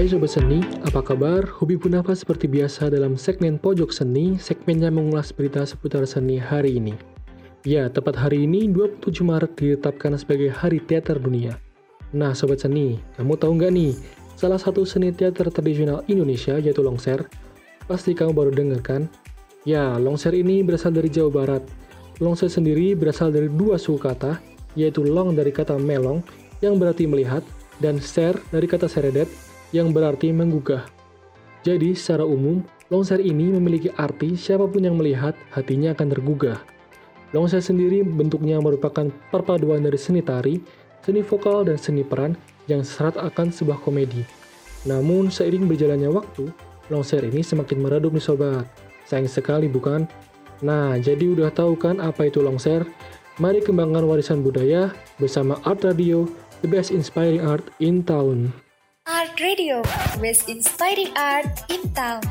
Hai Sobat Seni, apa kabar? Hobi pun apa seperti biasa dalam segmen Pojok Seni, segmennya mengulas berita seputar seni hari ini. Ya, tepat hari ini 27 Maret ditetapkan sebagai Hari Teater Dunia. Nah Sobat Seni, kamu tahu nggak nih, salah satu seni teater tradisional Indonesia yaitu longser? Pasti kamu baru dengar kan? Ya, longser ini berasal dari Jawa Barat. Longser sendiri berasal dari dua suku kata, yaitu long dari kata melong, yang berarti melihat, dan ser dari kata seredet, yang berarti menggugah. Jadi, secara umum, longser ini memiliki arti siapa pun yang melihat, hatinya akan tergugah. Longser sendiri bentuknya merupakan perpaduan dari seni tari, seni vokal, dan seni peran yang serat akan sebuah komedi. Namun, seiring berjalannya waktu, longser ini semakin meredup nih sobat. Sayang sekali bukan? Nah, jadi udah tahu kan apa itu longser? Mari kembangkan warisan budaya bersama Art Radio, the best inspiring art in town. Art Radio, Best Inspiring Art in Town.